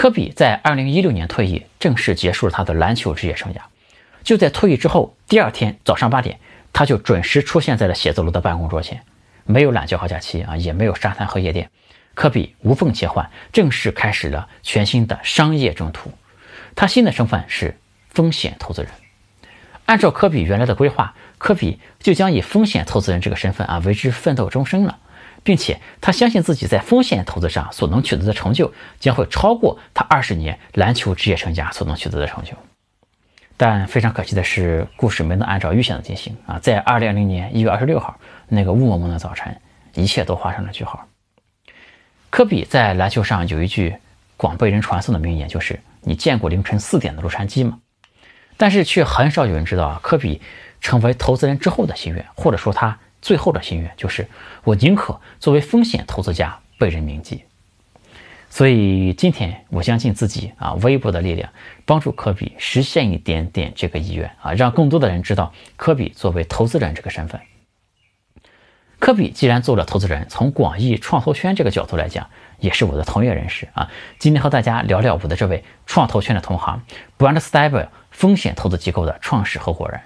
科比在2016年退役，正式结束了他的篮球职业生涯。就在退役之后，第二天早上八点，他就准时出现在了写字楼的办公桌前。没有懒觉和假期啊，也没有沙滩和夜店，科比无缝切换，正式开始了全新的商业征途。他新的身份是风险投资人。按照科比原来的规划，科比就将以风险投资人这个身份啊为之奋斗终生了，并且他相信自己在风险投资上所能取得的成就将会超过他二十年篮球职业生涯所能取得的成就。但非常可惜的是，故事没能按照预想的进行啊！在二零二零年一月二十六号那个雾蒙蒙的早晨，一切都画上了句号。科比在篮球上有一句广被人传颂的名言，就是“你见过凌晨四点的洛杉矶吗？”但是却很少有人知道，科比成为投资人之后的心愿，或者说他最后的心愿，就是我宁可作为风险投资家被人铭记。所以今天我相信自己啊，微薄的力量，帮助科比实现一点点这个意愿啊，让更多的人知道科比作为投资人这个身份。科比既然做了投资人，从广义创投圈这个角度来讲，也是我的同业人士啊。今天和大家聊聊我的这位创投圈的同行，Brand Stable。风险投资机构的创始合伙人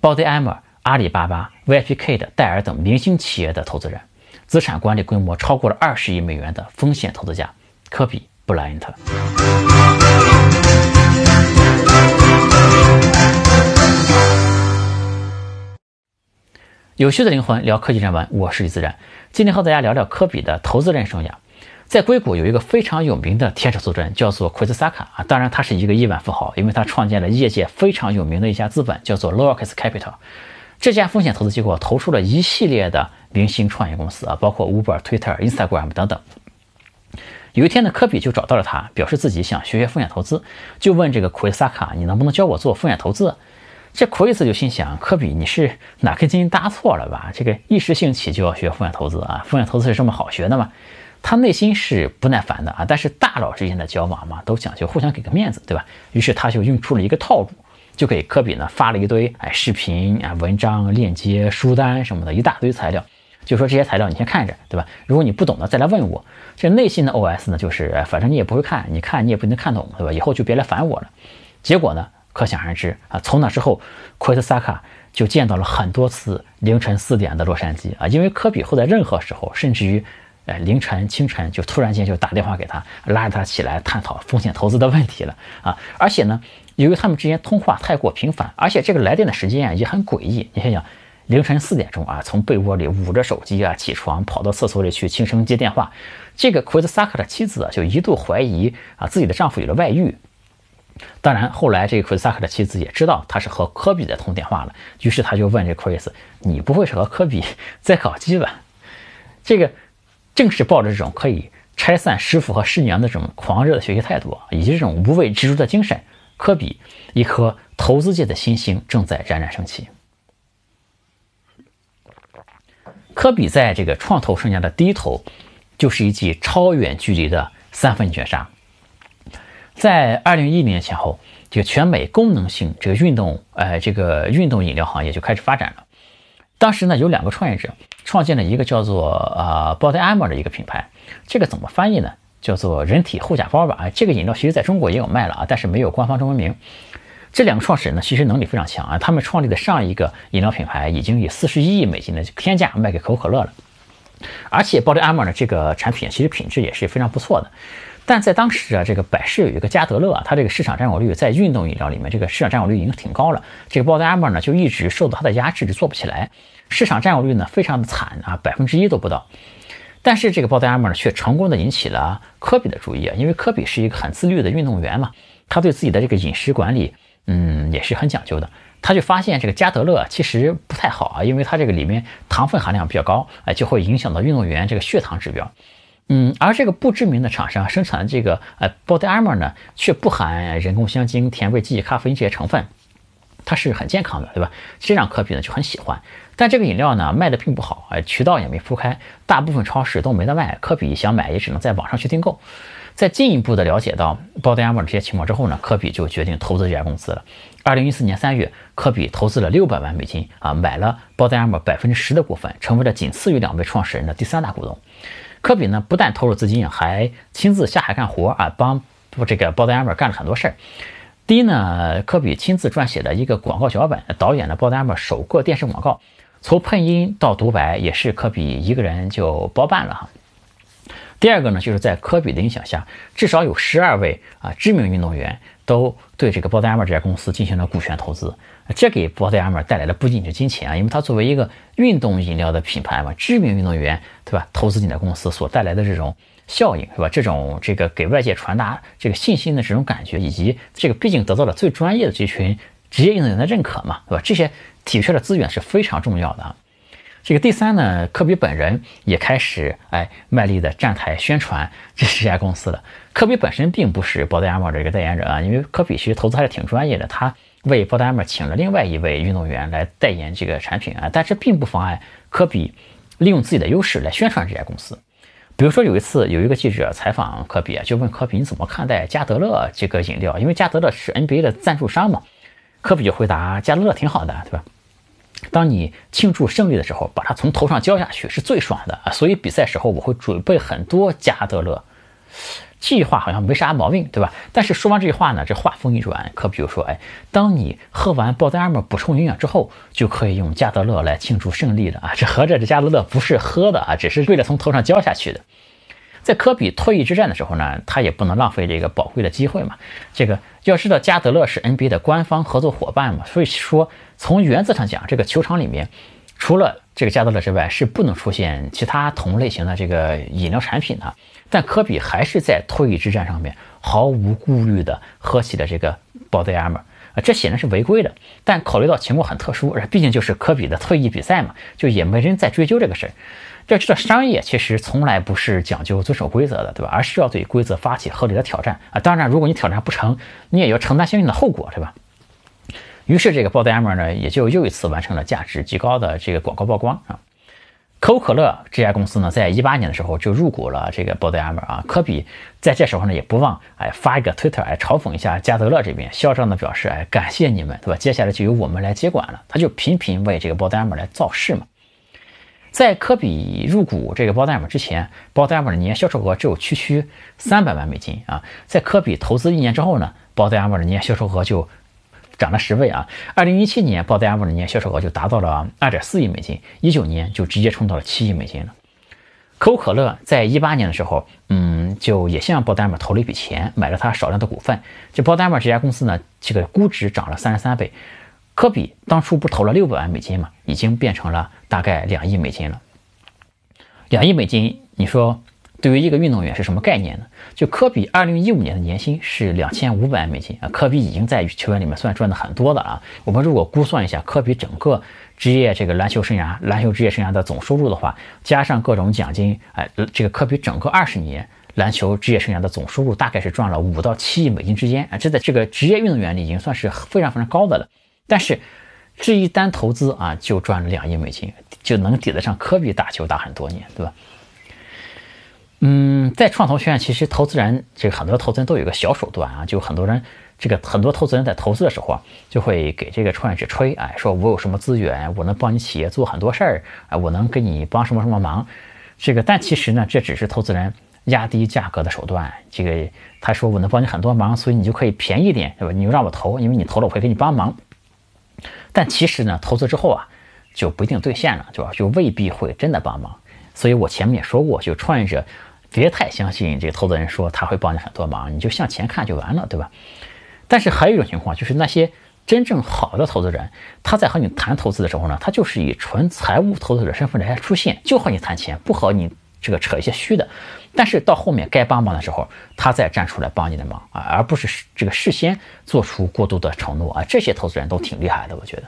，Body Armor、阿里巴巴、VIPK 的戴尔等明星企业的投资人，资产管理规模超过了二十亿美元的风险投资家科比·布莱恩特。有趣的灵魂聊科技人文，我是李自然。今天和大家聊聊科比的投资人生涯。在硅谷有一个非常有名的天使投资人，叫做奎兹萨卡啊。当然，他是一个亿万富豪，因为他创建了业界非常有名的一家资本，叫做 Locus Capital。这家风险投资机构投出了一系列的明星创业公司啊，包括 Uber、Twitter、Instagram 等等。有一天呢，科比就找到了他，表示自己想学学风险投资，就问这个库伊萨卡：“你能不能教我做风险投资？”这奎兹就心想：“科比，你是哪根筋搭错了吧？这个一时兴起就要学风险投资啊？风险投资是这么好学的吗？”他内心是不耐烦的啊，但是大佬之间的交往嘛，都讲究互相给个面子，对吧？于是他就用出了一个套路，就给科比呢发了一堆哎视频啊、文章、链接、书单什么的一大堆材料，就说这些材料你先看着，对吧？如果你不懂的再来问我。这内心的 OS 呢，就是反正你也不会看，你看你也不一定看懂，对吧？以后就别来烦我了。结果呢，可想而知啊。从那之后，奎特萨卡就见到了很多次凌晨四点的洛杉矶啊，因为科比会在任何时候，甚至于。哎，凌晨、清晨就突然间就打电话给他，拉着他起来探讨风险投资的问题了啊！而且呢，由于他们之间通话太过频繁，而且这个来电的时间啊也很诡异。你想想，凌晨四点钟啊，从被窝里捂着手机啊起床，跑到厕所里去轻声接电话，这个奎兹萨克的妻子就一度怀疑啊自己的丈夫有了外遇。当然，后来这个奎兹萨克的妻子也知道他是和科比在通电话了，于是他就问这奎斯：“你不会是和科比 在搞基吧？”这个。正是抱着这种可以拆散师傅和师娘的这种狂热的学习态度啊，以及这种无畏执着的精神，科比一颗投资界的新星正在冉冉升起。科比在这个创投生涯的第一投，就是一记超远距离的三分绝杀。在二零一零年前后，这个全美功能性这个运动，呃，这个运动饮料行业就开始发展了。当时呢，有两个创业者创建了一个叫做呃 Body Armor 的一个品牌，这个怎么翻译呢？叫做人体护甲包吧。啊，这个饮料其实在中国也有卖了啊，但是没有官方中文名。这两个创始人呢，其实能力非常强啊。他们创立的上一个饮料品牌已经以四十一亿美金的天价卖给可口可乐了，而且 Body Armor 呢这个产品其实品质也是非常不错的。但在当时啊，这个百事有一个加德乐啊，它这个市场占有率在运动饮料里面，这个市场占有率已经挺高了。这个 Body Armor 呢，就一直受到它的压制，就做不起来，市场占有率呢非常的惨啊，百分之一都不到。但是这个 Body Armor，却成功的引起了科比的注意啊，因为科比是一个很自律的运动员嘛，他对自己的这个饮食管理，嗯，也是很讲究的。他就发现这个加德乐其实不太好啊，因为它这个里面糖分含量比较高，哎，就会影响到运动员这个血糖指标。嗯，而这个不知名的厂商生产的这个呃 Body Armor 呢，却不含人工香精、甜味剂、咖啡因这些成分，它是很健康的，对吧？这让科比呢就很喜欢。但这个饮料呢卖的并不好，哎，渠道也没铺开，大部分超市都没得卖。科比想买也只能在网上去订购。在进一步的了解到 Body Armor 这些情况之后呢，科比就决定投资这家公司了。二零一四年三月，科比投资了六百万美金啊，买了 Body Armor 百分之十的股份，成为了仅次于两位创始人的第三大股东。科比呢，不但投入资金，还亲自下海干活啊，帮这个鲍德艾默干了很多事儿。第一呢，科比亲自撰写的一个广告脚本，导演了鲍德艾默首个电视广告，从配音到独白也是科比一个人就包办了哈。第二个呢，就是在科比的影响下，至少有十二位啊知名运动员都对这个包德艾默这家公司进行了股权投资，这给包德艾默带来了不仅仅是金钱啊，因为他作为一个运动饮料的品牌嘛，知名运动员对吧，投资你的公司所带来的这种效应是吧？这种这个给外界传达这个信心的这种感觉，以及这个毕竟得到了最专业的这群职业运动员的认可嘛，对吧？这些体育圈的资源是非常重要的啊。这个第三呢，科比本人也开始哎卖力的站台宣传这这家公司了。科比本身并不是鲍德艾默这个代言人啊，因为科比其实投资还是挺专业的，他为鲍德艾默请了另外一位运动员来代言这个产品啊，但这并不妨碍科比利用自己的优势来宣传这家公司。比如说有一次有一个记者采访科比，就问科比你怎么看待加德乐这个饮料？因为加德乐是 NBA 的赞助商嘛。科比就回答加德乐挺好的，对吧？当你庆祝胜利的时候，把它从头上浇下去是最爽的啊！所以比赛时候我会准备很多加德乐。这句话好像没啥毛病，对吧？但是说完这句话呢，这话锋一转，可比如说，哎，当你喝完鲍德艾默补充营养之后，就可以用加德乐来庆祝胜利了啊！这合着这加德乐不是喝的啊，只是为了从头上浇下去的。在科比退役之战的时候呢，他也不能浪费这个宝贵的机会嘛。这个要知道，加德乐是 NBA 的官方合作伙伴嘛，所以说从原则上讲，这个球场里面除了这个加德乐之外，是不能出现其他同类型的这个饮料产品的。但科比还是在退役之战上面毫无顾虑的喝起了这个宝德亚默啊，这显然是违规的。但考虑到情况很特殊，毕竟就是科比的退役比赛嘛，就也没人再追究这个事儿。要知道，商业其实从来不是讲究遵守规则的，对吧？而是要对规则发起合理的挑战啊！当然，如果你挑战不成，你也要承担相应的后果，对吧？于是，这个鲍德艾默呢，也就又一次完成了价值极高的这个广告曝光啊！可口可乐这家公司呢，在一八年的时候就入股了这个鲍德艾默啊。科比在这时候呢，也不忘哎发一个推特哎嘲讽一下加德乐这边，嚣张的表示哎感谢你们，对吧？接下来就由我们来接管了，他就频频为这个鲍德艾默来造势嘛。在科比入股这个 boarder 之前，包代码的年销售额只有区区三百万美金啊。在科比投资一年之后呢，包代码的年销售额就涨了十倍啊。二零一七年，包代码的年销售额就达到了二点四亿美金，一九年就直接冲到了七亿美金了。可口可乐在一八年的时候，嗯，就也向包代码投了一笔钱，买了他少量的股份。这包代码这家公司呢，这个估值涨了三十三倍。科比当初不投了六百万美金嘛，已经变成了大概两亿美金了。两亿美金，你说对于一个运动员是什么概念呢？就科比二零一五年的年薪是两千五百万美金啊，科比已经在球员里面算赚的很多的啊。我们如果估算一下科比整个职业这个篮球生涯、篮球职业生涯的总收入的话，加上各种奖金，哎，这个科比整个二十年篮球职业生涯的总收入大概是赚了五到七亿美金之间啊，这在这个职业运动员里已经算是非常非常高的了。但是，这一单投资啊，就赚了两亿美金，就能抵得上科比打球打很多年，对吧？嗯，在创投圈，其实投资人这个很多投资人都有一个小手段啊，就很多人这个很多投资人在投资的时候啊，就会给这个创业者吹，哎，说我有什么资源，我能帮你企业做很多事儿，啊，我能给你帮什么什么忙。这个，但其实呢，这只是投资人压低价格的手段。这个他说我能帮你很多忙，所以你就可以便宜点，对吧？你就让我投，因为你投了，我会给你帮忙。但其实呢，投资之后啊，就不一定兑现了，对吧？就未必会真的帮忙。所以我前面也说过，就创业者别太相信这个投资人说他会帮你很多忙，你就向前看就完了，对吧？但是还有一种情况，就是那些真正好的投资人，他在和你谈投资的时候呢，他就是以纯财务投资者身份来出现，就和你谈钱，不和你这个扯一些虚的。但是到后面该帮忙的时候，他再站出来帮你的忙啊，而不是这个事先做出过度的承诺啊。这些投资人都挺厉害的，我觉得。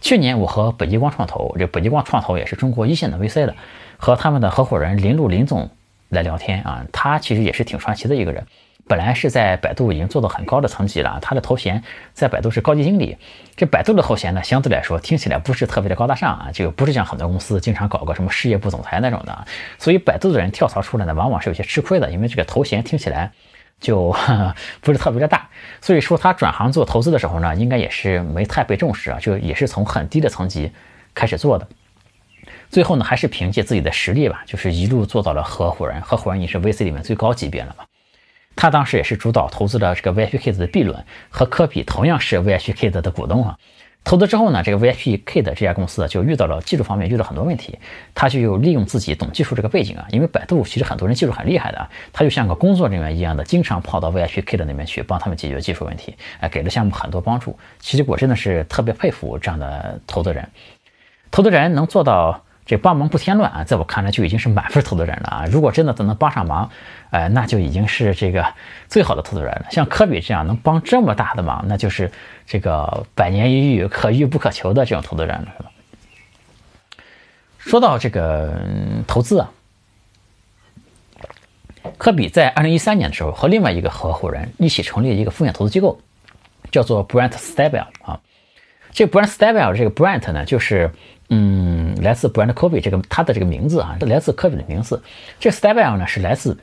去年我和北极光创投，这北极光创投也是中国一线的 VC 的，和他们的合伙人林路林总来聊天啊，他其实也是挺传奇的一个人。本来是在百度已经做到很高的层级了，他的头衔在百度是高级经理。这百度的头衔呢，相对来说听起来不是特别的高大上啊，就不是像很多公司经常搞个什么事业部总裁那种的。所以百度的人跳槽出来呢，往往是有些吃亏的，因为这个头衔听起来就 不是特别的大。所以说他转行做投资的时候呢，应该也是没太被重视啊，就也是从很低的层级开始做的。最后呢，还是凭借自己的实力吧，就是一路做到了合伙人。合伙人也是 VC 里面最高级别了嘛。他当时也是主导投资了这个 VIP Kids 的 B 轮，和科比同样是 VIPKid 的股东啊。投资之后呢，这个 VIPKid 这家公司就遇到了技术方面遇到很多问题，他就有利用自己懂技术这个背景啊，因为百度其实很多人技术很厉害的啊，他就像个工作人员一样的，经常跑到 VIPKid 那边去帮他们解决技术问题，哎，给了项目很多帮助。其实我真的是特别佩服这样的投资人，投资人能做到。这帮忙不添乱啊，在我看来就已经是满分投资人了啊！如果真的都能帮上忙，呃，那就已经是这个最好的投资人了。像科比这样能帮这么大的忙，那就是这个百年一遇、可遇不可求的这种投资人了，是吧？说到这个投资啊，科比在二零一三年的时候和另外一个合伙人一起成立一个风险投资机构，叫做 Brent Stable 啊。这 Brent Stable 这个 Brent 呢，就是。嗯，来自 Brand Kobe 这个他的这个名字啊，是来自科比的名字。这 Stable 呢是来自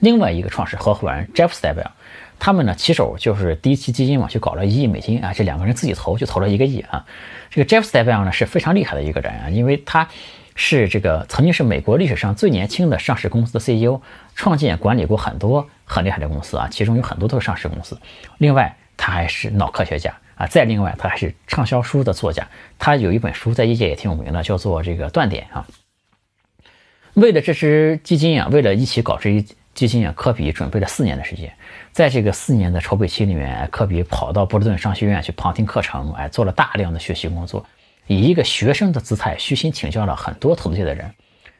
另外一个创始合伙人 Jeff Stable，他们呢起手就是第一期基金嘛，就搞了一亿美金啊，这两个人自己投就投了一个亿啊。这个 Jeff Stable 呢是非常厉害的一个人啊，因为他是这个曾经是美国历史上最年轻的上市公司的 CEO，创建管理过很多很厉害的公司啊，其中有很多都是上市公司。另外，他还是脑科学家。啊，再另外，他还是畅销书的作家，他有一本书在业界也挺有名的，叫做这个断点啊。为了这支基金啊，为了一起搞这一基金啊，科比准备了四年的时间，在这个四年的筹备期里面，科比跑到波士顿商学院去旁听课程，哎，做了大量的学习工作，以一个学生的姿态虚心请教了很多投资界的人。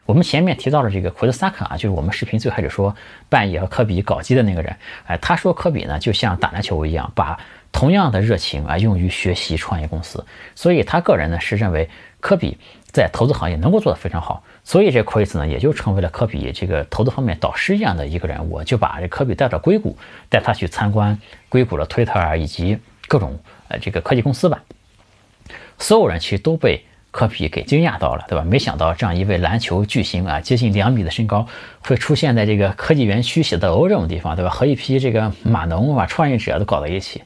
我们前面提到了这个奎德萨克啊，就是我们视频最开始说半夜和科比搞基的那个人，哎，他说科比呢就像打篮球一样，把同样的热情啊，用于学习创业公司，所以他个人呢是认为科比在投资行业能够做得非常好，所以这 Chris 呢也就成为了科比这个投资方面导师一样的一个人物，就把这科比带到硅谷，带他去参观硅谷的推特啊以及各种呃这个科技公司吧，所有人其实都被。科比给惊讶到了，对吧？没想到这样一位篮球巨星啊，接近两米的身高，会出现在这个科技园区写字楼这种地方，对吧？和一批这个码农啊、创业者都搞在一起。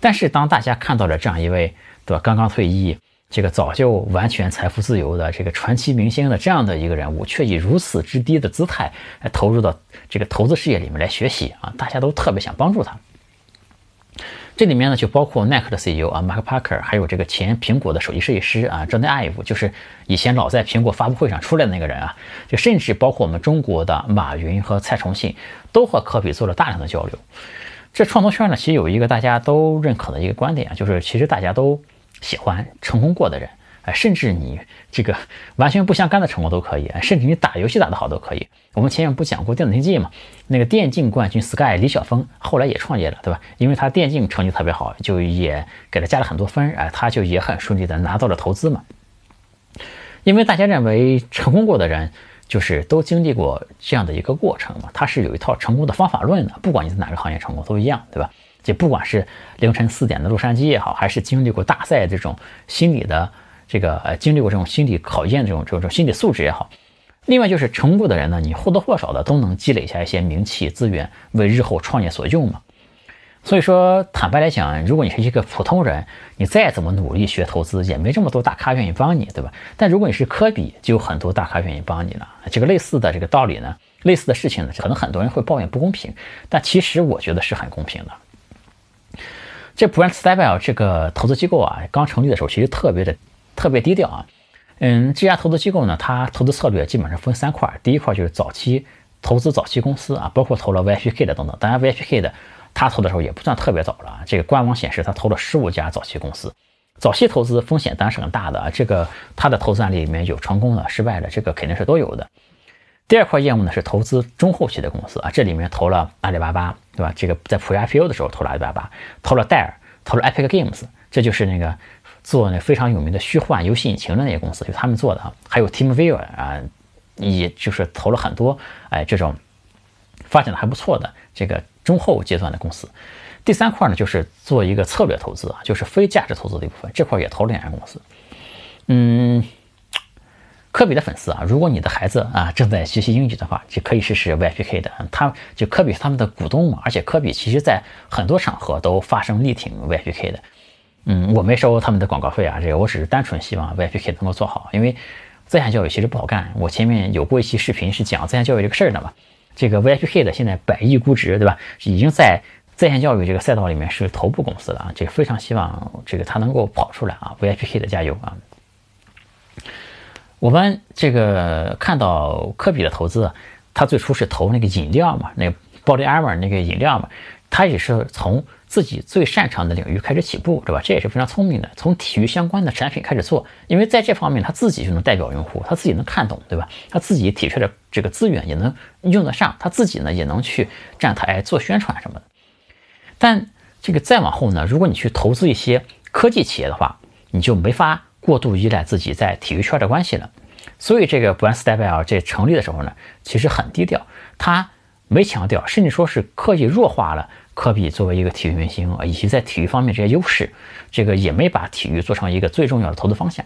但是当大家看到了这样一位，对吧？刚刚退役，这个早就完全财富自由的这个传奇明星的这样的一个人物，却以如此之低的姿态来投入到这个投资事业里面来学习啊，大家都特别想帮助他。这里面呢，就包括耐克的 CEO 啊，Mark Parker，还有这个前苹果的手机设计师啊，John Ive，就是以前老在苹果发布会上出来的那个人啊，就甚至包括我们中国的马云和蔡崇信，都和科比做了大量的交流。这创投圈呢，其实有一个大家都认可的一个观点啊，就是其实大家都喜欢成功过的人。甚至你这个完全不相干的成功都可以，甚至你打游戏打得好都可以。我们前面不讲过电子竞技嘛？那个电竞冠军 Sky 李晓峰后来也创业了，对吧？因为他电竞成绩特别好，就也给他加了很多分，哎，他就也很顺利的拿到了投资嘛。因为大家认为成功过的人就是都经历过这样的一个过程嘛，他是有一套成功的方法论的，不管你在哪个行业成功都一样，对吧？就不管是凌晨四点的洛杉矶也好，还是经历过大赛这种心理的。这个呃，经历过这种心理考验，这种这种这种心理素质也好，另外就是成功的人呢，你或多或少的都能积累下一些名气资源，为日后创业所用嘛。所以说，坦白来讲，如果你是一个普通人，你再怎么努力学投资，也没这么多大咖愿意帮你，对吧？但如果你是科比，就有很多大咖愿意帮你了。这个类似的这个道理呢，类似的事情呢，可能很多人会抱怨不公平，但其实我觉得是很公平的。这 Brand Stable 这个投资机构啊，刚成立的时候其实特别的。特别低调啊，嗯，这家投资机构呢，它投资策略基本上分三块，第一块就是早期投资早期公司啊，包括投了 VIPK 的等等。当然，VIPK 的他投的时候也不算特别早了，这个官网显示他投了十五家早期公司。早期投资风险当然是很大的啊，这个他的投资案例里面有成功的、失败的，这个肯定是都有的。第二块业务呢是投资中后期的公司啊，这里面投了阿里巴巴，对吧？这个在普瑞 IPO 的时候投了阿里巴巴，投了戴尔，投了 Epic Games，这就是那个。做那非常有名的虚幻游戏引擎的那些公司，就他们做的啊，还有 TeamViewer 啊，也就是投了很多哎这种发展的还不错的这个中后阶段的公司。第三块呢，就是做一个策略投资啊，就是非价值投资的一部分，这块也投了两家公司。嗯，科比的粉丝啊，如果你的孩子啊正在学习英语的话，就可以试试 VIPK 的，他就科比是他们的股东嘛，而且科比其实在很多场合都发声力挺 VIPK 的。嗯，我没收他们的广告费啊，这个我只是单纯希望 VIPK 能够做好，因为在线教育其实不好干。我前面有过一期视频是讲在线教育这个事儿的嘛，这个 VIPK 的现在百亿估值，对吧？已经在在线教育这个赛道里面是头部公司了啊！这非常希望这个它能够跑出来啊！VIPK 的加油啊！我们这个看到科比的投资，他最初是投那个饮料嘛，那个 Body Armor 那个饮料嘛，他也是从自己最擅长的领域开始起步，对吧？这也是非常聪明的，从体育相关的产品开始做，因为在这方面他自己就能代表用户，他自己能看懂，对吧？他自己体恤的这个资源也能用得上，他自己呢也能去站台做宣传什么的。但这个再往后呢，如果你去投资一些科技企业的话，你就没法。过度依赖自己在体育圈的关系了，所以这个 Brand Stable 这成立的时候呢，其实很低调，他没强调，甚至说是刻意弱化了科比作为一个体育明星啊，以及在体育方面这些优势，这个也没把体育做成一个最重要的投资方向。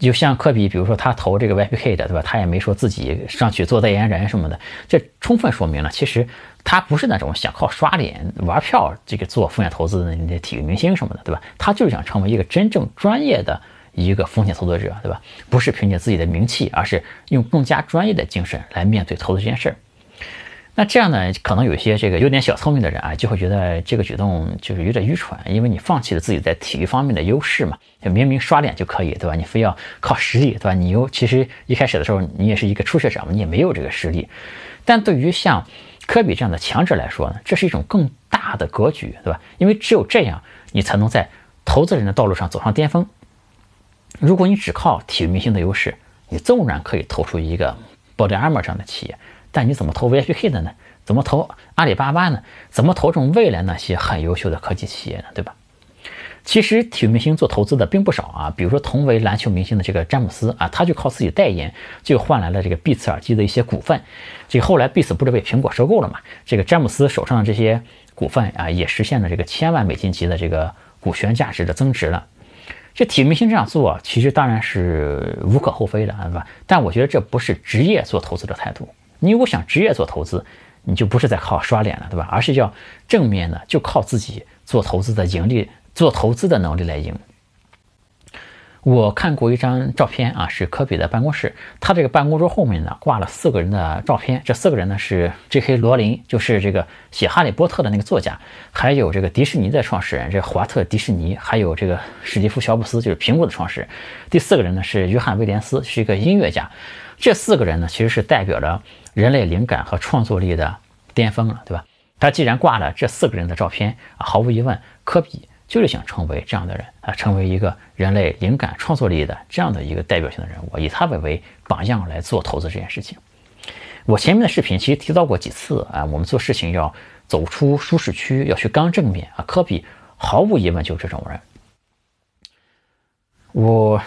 就像科比，比如说他投这个 YPK 的，对吧？他也没说自己上去做代言人什么的，这充分说明了，其实他不是那种想靠刷脸玩票这个做风险投资的那些体育明星什么的，对吧？他就是想成为一个真正专业的一个风险投资者，对吧？不是凭借自己的名气，而是用更加专业的精神来面对投资这件事儿。那这样呢，可能有些这个有点小聪明的人啊，就会觉得这个举动就是有点愚蠢，因为你放弃了自己在体育方面的优势嘛，就明明刷脸就可以，对吧？你非要靠实力，对吧？你又其实一开始的时候你也是一个初学者嘛，你也没有这个实力。但对于像科比这样的强者来说呢，这是一种更大的格局，对吧？因为只有这样，你才能在投资人的道路上走上巅峰。如果你只靠体育明星的优势，你纵然可以投出一个 Body Armor 这样的企业。但你怎么投 VIPK 的呢？怎么投阿里巴巴呢？怎么投中未来那些很优秀的科技企业呢？对吧？其实体育明星做投资的并不少啊，比如说同为篮球明星的这个詹姆斯啊，他就靠自己代言就换来了这个 Beats 耳机的一些股份。这后来 Beats 不是被苹果收购了嘛？这个詹姆斯手上的这些股份啊，也实现了这个千万美金级的这个股权价值的增值了。这体育明星这样做，其实当然是无可厚非的，对吧？但我觉得这不是职业做投资的态度。你如果想职业做投资，你就不是在靠刷脸了，对吧？而是要正面的，就靠自己做投资的盈利、做投资的能力来赢。我看过一张照片啊，是科比的办公室，他这个办公桌后面呢挂了四个人的照片，这四个人呢是 J.K. 罗琳，就是这个写《哈利波特》的那个作家，还有这个迪士尼的创始人，这华特迪士尼，还有这个史蒂夫乔布斯，就是苹果的创始人。第四个人呢是约翰威廉斯，是一个音乐家。这四个人呢其实是代表着。人类灵感和创作力的巅峰了，对吧？他既然挂了这四个人的照片啊，毫无疑问，科比就是想成为这样的人啊，成为一个人类灵感创作力的这样的一个代表性的人物，以他们为榜样来做投资这件事情。我前面的视频其实提到过几次啊，我们做事情要走出舒适区，要去刚正面啊。科比毫无疑问就是这种人。我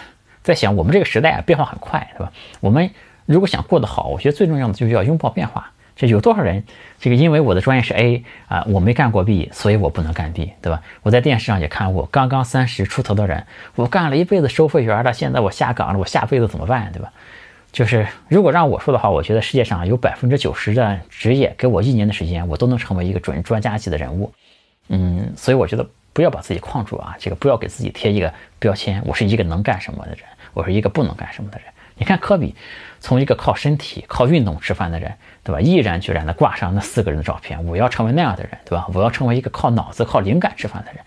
在想，我们这个时代啊，变化很快，对吧？我们。如果想过得好，我觉得最重要的就是要拥抱变化。这有多少人，这个因为我的专业是 A 啊，我没干过 B，所以我不能干 B，对吧？我在电视上也看过，刚刚三十出头的人，我干了一辈子收费员了，现在我下岗了，我下辈子怎么办，对吧？就是如果让我说的话，我觉得世界上有百分之九十的职业，给我一年的时间，我都能成为一个准专家级的人物。嗯，所以我觉得不要把自己框住啊，这个不要给自己贴一个标签，我是一个能干什么的人，我是一个不能干什么的人。你看科比，从一个靠身体、靠运动吃饭的人，对吧？毅然决然地挂上那四个人的照片，我要成为那样的人，对吧？我要成为一个靠脑子、靠灵感吃饭的人。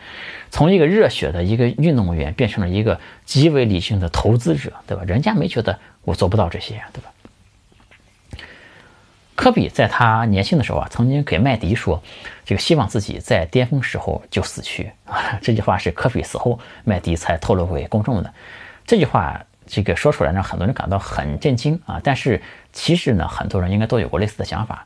从一个热血的一个运动员，变成了一个极为理性的投资者，对吧？人家没觉得我做不到这些，对吧？科比在他年轻的时候啊，曾经给麦迪说：“这个希望自己在巅峰时候就死去啊。”这句话是科比死后，麦迪才透露给公众的。这句话。这个说出来让很多人感到很震惊啊！但是其实呢，很多人应该都有过类似的想法。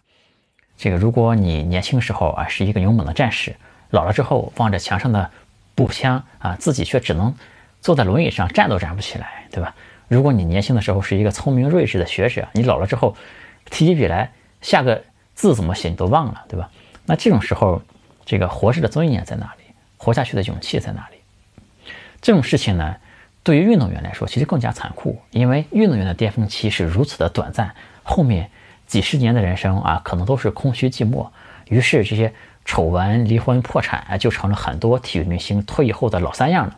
这个如果你年轻时候啊是一个勇猛的战士，老了之后望着墙上的步枪啊，自己却只能坐在轮椅上站都站不起来，对吧？如果你年轻的时候是一个聪明睿智的学者，你老了之后提起笔来下个字怎么写你都忘了，对吧？那这种时候，这个活着的尊严在哪里？活下去的勇气在哪里？这种事情呢？对于运动员来说，其实更加残酷，因为运动员的巅峰期是如此的短暂，后面几十年的人生啊，可能都是空虚寂寞。于是这些丑闻、离婚、破产啊，就成了很多体育明星退役后的老三样了。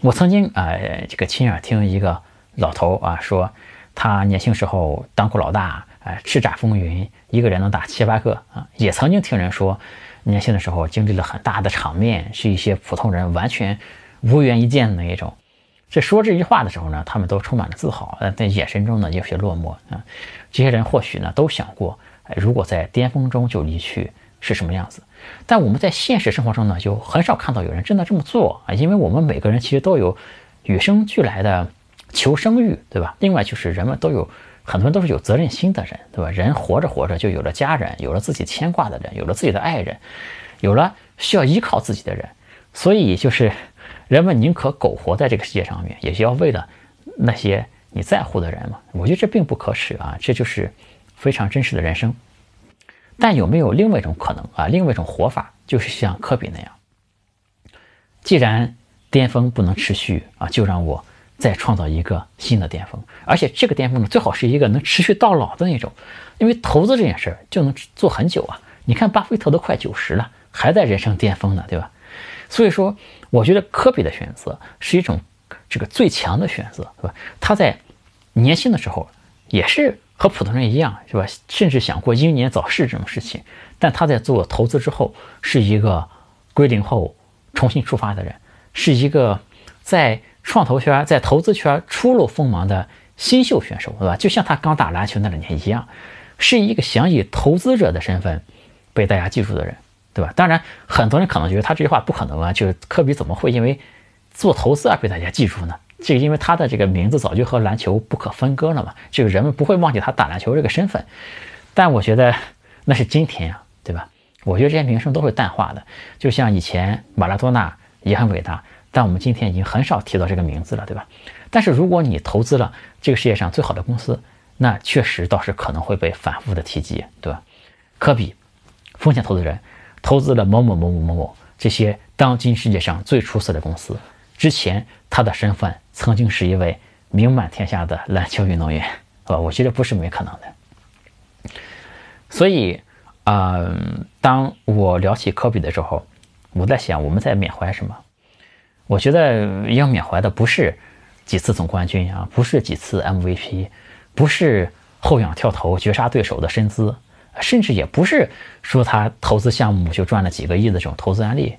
我曾经啊，这个亲耳听一个老头啊说，他年轻时候当过老大，哎，叱咤风云，一个人能打七八个啊。也曾经听人说，年轻的时候经历了很大的场面，是一些普通人完全无缘一见的那一种。这说这句话的时候呢，他们都充满了自豪，但在眼神中呢有些落寞啊。这些人或许呢都想过，哎，如果在巅峰中就离去是什么样子？但我们在现实生活中呢，就很少看到有人真的这么做啊，因为我们每个人其实都有与生俱来的求生欲，对吧？另外就是人们都有。很多人都是有责任心的人，对吧？人活着活着就有了家人，有了自己牵挂的人，有了自己的爱人，有了需要依靠自己的人，所以就是人们宁可苟活在这个世界上面，也要为了那些你在乎的人嘛。我觉得这并不可耻啊，这就是非常真实的人生。但有没有另外一种可能啊？另外一种活法，就是像科比那样，既然巅峰不能持续啊，就让我。再创造一个新的巅峰，而且这个巅峰呢，最好是一个能持续到老的那种，因为投资这件事儿就能做很久啊。你看巴菲特都快九十了，还在人生巅峰呢，对吧？所以说，我觉得科比的选择是一种这个最强的选择，对吧？他在年轻的时候也是和普通人一样，是吧？甚至想过英年早逝这种事情，但他在做投资之后，是一个归零后重新出发的人，是一个在。创投圈在投资圈初露锋芒的新秀选手，对吧？就像他刚打篮球那两年一样，是一个想以投资者的身份被大家记住的人，对吧？当然，很多人可能觉得他这句话不可能啊，就是科比怎么会因为做投资而被大家记住呢？这个因为他的这个名字早就和篮球不可分割了嘛，这个人们不会忘记他打篮球这个身份。但我觉得那是今天呀，对吧？我觉得这些名声都会淡化的，就像以前马拉多纳也很伟大。但我们今天已经很少提到这个名字了，对吧？但是如果你投资了这个世界上最好的公司，那确实倒是可能会被反复的提及，对吧？科比，风险投资人，投资了某某某某某某这些当今世界上最出色的公司。之前他的身份曾经是一位名满天下的篮球运动员，啊，我觉得不是没可能的。所以，嗯，当我聊起科比的时候，我在想，我们在缅怀什么？我觉得要缅怀的不是几次总冠军啊，不是几次 MVP，不是后仰跳投绝杀对手的身姿，甚至也不是说他投资项目就赚了几个亿的这种投资案例。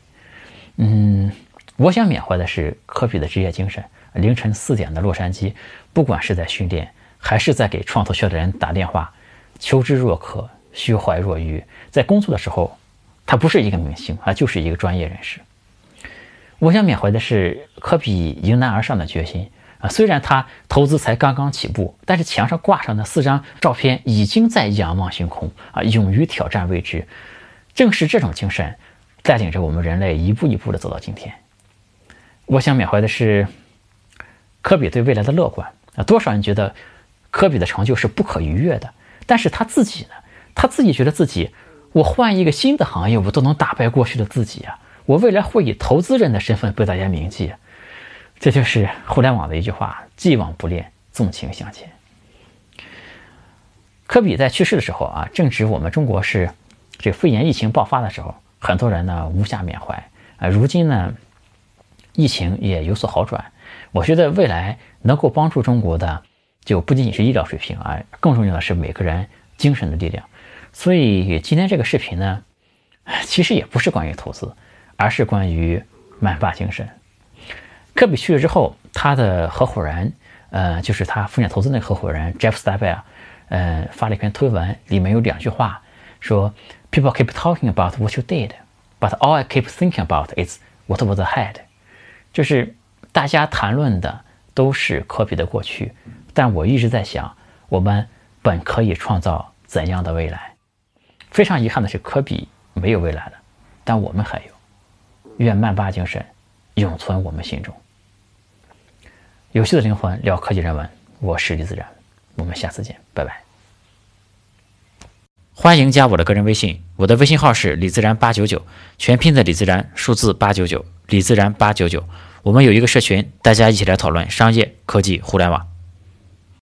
嗯，我想缅怀的是科比的职业精神。凌晨四点的洛杉矶，不管是在训练还是在给创投圈的人打电话，求知若渴，虚怀若愚。在工作的时候，他不是一个明星他，就是一个专业人士。我想缅怀的是科比迎难而上的决心虽然他投资才刚刚起步，但是墙上挂上的四张照片已经在仰望星空啊，勇于挑战未知。正是这种精神，带领着我们人类一步一步的走到今天。我想缅怀的是科比对未来的乐观啊！多少人觉得科比的成就是不可逾越的，但是他自己呢？他自己觉得自己，我换一个新的行业，我都能打败过去的自己啊！我未来会以投资人的身份被大家铭记，这就是互联网的一句话：既往不恋，纵情向前。科比在去世的时候啊，正值我们中国是这肺炎疫情爆发的时候，很多人呢无暇缅怀啊。如今呢，疫情也有所好转，我觉得未来能够帮助中国的，就不仅仅是医疗水平啊，更重要的是每个人精神的力量。所以今天这个视频呢，其实也不是关于投资。而是关于曼巴精神。科比去世之后，他的合伙人，呃，就是他风险投资那个合伙人 Jeff s t a b e l 呃，发了一篇推文，里面有两句话，说 “People keep talking about what you did, but all I keep thinking about is what was ahead。”就是大家谈论的都是科比的过去，但我一直在想，我们本可以创造怎样的未来？非常遗憾的是，科比没有未来了，但我们还有。愿曼巴精神永存我们心中。有趣的灵魂聊科技人文，我是李自然，我们下次见，拜拜。欢迎加我的个人微信，我的微信号是李自然八九九，全拼的李自然，数字八九九，李自然八九九。我们有一个社群，大家一起来讨论商业、科技、互联网。